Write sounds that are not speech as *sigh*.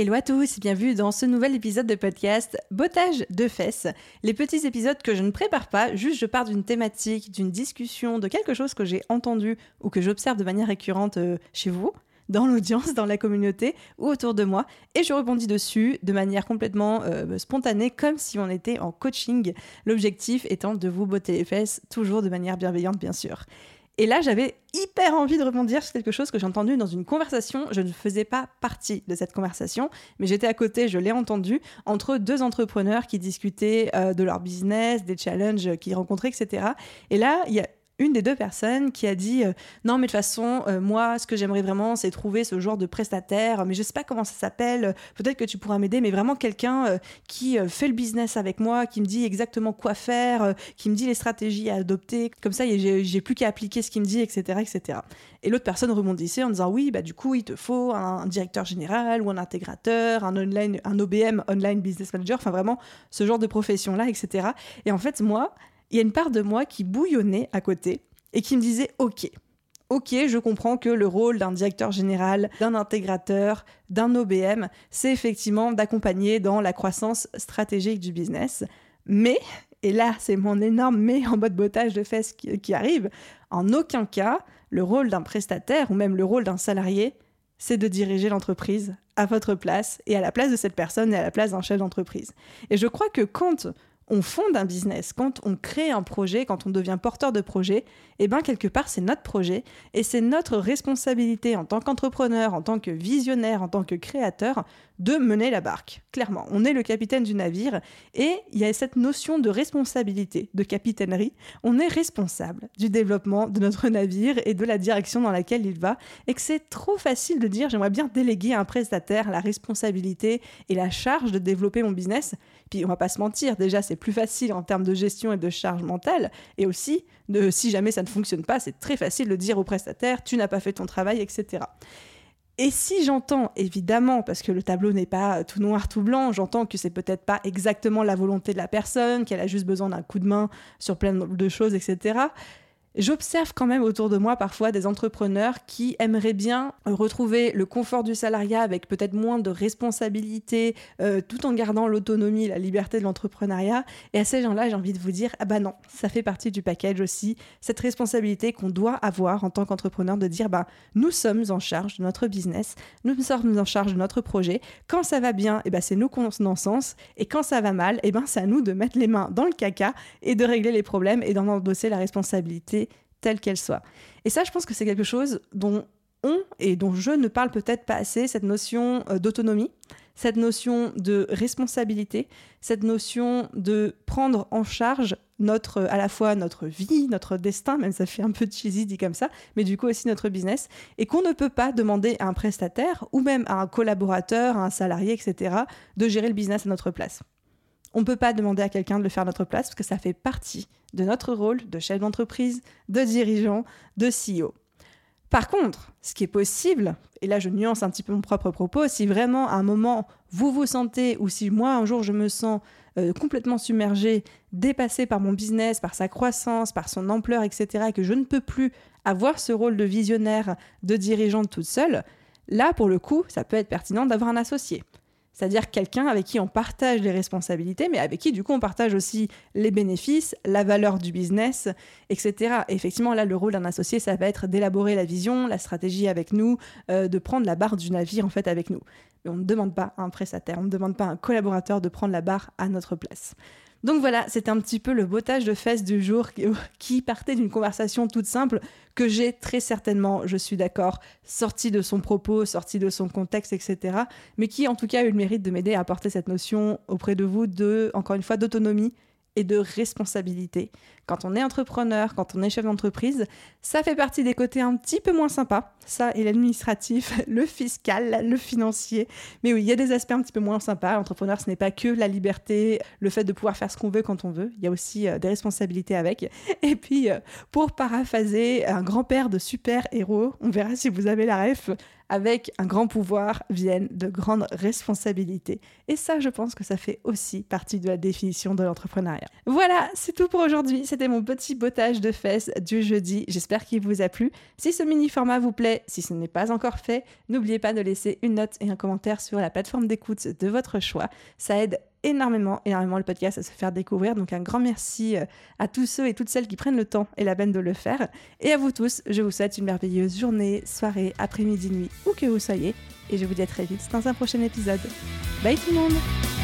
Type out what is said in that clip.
Hello à tous, bienvenue dans ce nouvel épisode de podcast Bottage de fesses. Les petits épisodes que je ne prépare pas, juste je pars d'une thématique, d'une discussion, de quelque chose que j'ai entendu ou que j'observe de manière récurrente euh, chez vous, dans l'audience, dans la communauté ou autour de moi, et je rebondis dessus de manière complètement euh, spontanée, comme si on était en coaching. L'objectif étant de vous botter les fesses, toujours de manière bienveillante bien sûr. Et là, j'avais hyper envie de rebondir sur quelque chose que j'ai entendu dans une conversation. Je ne faisais pas partie de cette conversation, mais j'étais à côté, je l'ai entendu, entre deux entrepreneurs qui discutaient euh, de leur business, des challenges qu'ils rencontraient, etc. Et là, il y a une des deux personnes qui a dit euh, non mais de toute façon euh, moi ce que j'aimerais vraiment c'est trouver ce genre de prestataire. Mais je sais pas comment ça s'appelle. Peut-être que tu pourras m'aider mais vraiment quelqu'un euh, qui fait le business avec moi qui me dit exactement quoi faire qui me dit les stratégies à adopter. Comme ça j'ai plus qu'à appliquer ce qu'il me dit etc etc et l'autre personne rebondissait en disant oui bah du coup il te faut un, directeur général ou un intégrateur un online un OBM online business manager enfin vraiment ce genre de profession là etc et en fait moi il y a une part de moi qui bouillonnait à côté et qui me disait OK. Ok, je comprends que le rôle d'un directeur général, d'un intégrateur, d'un OBM, c'est effectivement d'accompagner dans la croissance stratégique du business. Mais, et là c'est mon énorme mais en mode bottage de fesses qui, qui arrive, en aucun cas, le rôle d'un prestataire ou même le rôle d'un salarié, c'est de diriger l'entreprise à votre place et à la place de cette personne et à la place d'un chef d'entreprise. Et je crois que quand on fonde un business, quand on crée un projet, quand on devient porteur de projet, eh bien quelque part c'est notre projet et c'est notre responsabilité en tant qu'entrepreneur, en tant que visionnaire, en tant que créateur de mener la barque. Clairement, on est le capitaine du navire et il y a cette notion de responsabilité, de capitainerie. On est responsable du développement de notre navire et de la direction dans laquelle il va et que c'est trop facile de dire j'aimerais bien déléguer à un prestataire la responsabilité et la charge de développer mon business. Puis on va pas se mentir, déjà c'est plus facile en termes de gestion et de charge mentale et aussi de si jamais ça ne fonctionne pas, c'est très facile de dire au prestataire tu n'as pas fait ton travail, etc. Et si j'entends, évidemment, parce que le tableau n'est pas tout noir, tout blanc, j'entends que c'est peut-être pas exactement la volonté de la personne, qu'elle a juste besoin d'un coup de main sur plein de choses, etc. J'observe quand même autour de moi parfois des entrepreneurs qui aimeraient bien retrouver le confort du salariat avec peut-être moins de responsabilités, euh, tout en gardant l'autonomie, la liberté de l'entrepreneuriat. Et à ces gens-là, j'ai envie de vous dire, ah bah non, ça fait partie du package aussi, cette responsabilité qu'on doit avoir en tant qu'entrepreneur de dire, bah nous sommes en charge de notre business, nous sommes en charge de notre projet. Quand ça va bien, et eh ben c'est nous qu'on en sens, et quand ça va mal, et eh ben c'est à nous de mettre les mains dans le caca et de régler les problèmes et d'en endosser la responsabilité telle qu'elle soit. Et ça, je pense que c'est quelque chose dont on, et dont je ne parle peut-être pas assez, cette notion euh, d'autonomie, cette notion de responsabilité, cette notion de prendre en charge notre, à la fois notre vie, notre destin, même ça fait un peu cheesy dit comme ça, mais du coup aussi notre business, et qu'on ne peut pas demander à un prestataire ou même à un collaborateur, à un salarié, etc., de gérer le business à notre place. On ne peut pas demander à quelqu'un de le faire à notre place parce que ça fait partie de notre rôle de chef d'entreprise, de dirigeant, de CEO. Par contre, ce qui est possible, et là je nuance un petit peu mon propre propos, si vraiment à un moment vous vous sentez, ou si moi un jour je me sens euh, complètement submergé, dépassé par mon business, par sa croissance, par son ampleur, etc., et que je ne peux plus avoir ce rôle de visionnaire, de dirigeante toute seule, là pour le coup, ça peut être pertinent d'avoir un associé c'est-à-dire quelqu'un avec qui on partage les responsabilités, mais avec qui du coup on partage aussi les bénéfices, la valeur du business, etc. effectivement, là, le rôle d'un associé, ça va être d'élaborer la vision, la stratégie avec nous, euh, de prendre la barre du navire en fait avec nous. Mais on ne demande pas à un prestataire, on ne demande pas à un collaborateur de prendre la barre à notre place. Donc voilà, c'était un petit peu le botage de fesses du jour *laughs* qui partait d'une conversation toute simple que j'ai très certainement, je suis d'accord, sorti de son propos, sorti de son contexte, etc. Mais qui en tout cas a eu le mérite de m'aider à apporter cette notion auprès de vous de, encore une fois, d'autonomie et de responsabilité. Quand on est entrepreneur, quand on est chef d'entreprise, ça fait partie des côtés un petit peu moins sympas. Ça et l'administratif, *laughs* le fiscal, le financier. Mais oui, il y a des aspects un petit peu moins sympas. L'entrepreneur, ce n'est pas que la liberté, le fait de pouvoir faire ce qu'on veut quand on veut. Il y a aussi euh, des responsabilités avec. *laughs* Et puis, euh, pour paraphaser un grand-père de super-héros, on verra si vous avez la ref, avec un grand pouvoir viennent de grandes responsabilités. Et ça, je pense que ça fait aussi partie de la définition de l'entrepreneuriat. Voilà, c'est tout pour aujourd'hui. C'était mon petit bottage de fesses du jeudi. J'espère qu'il vous a plu. Si ce mini format vous plaît, si ce n'est pas encore fait, n'oubliez pas de laisser une note et un commentaire sur la plateforme d'écoute de votre choix. Ça aide énormément, énormément le podcast à se faire découvrir. Donc un grand merci euh, à tous ceux et toutes celles qui prennent le temps et la peine de le faire. Et à vous tous, je vous souhaite une merveilleuse journée, soirée, après-midi, nuit, où que vous soyez. Et je vous dis à très vite dans un prochain épisode. Bye tout le monde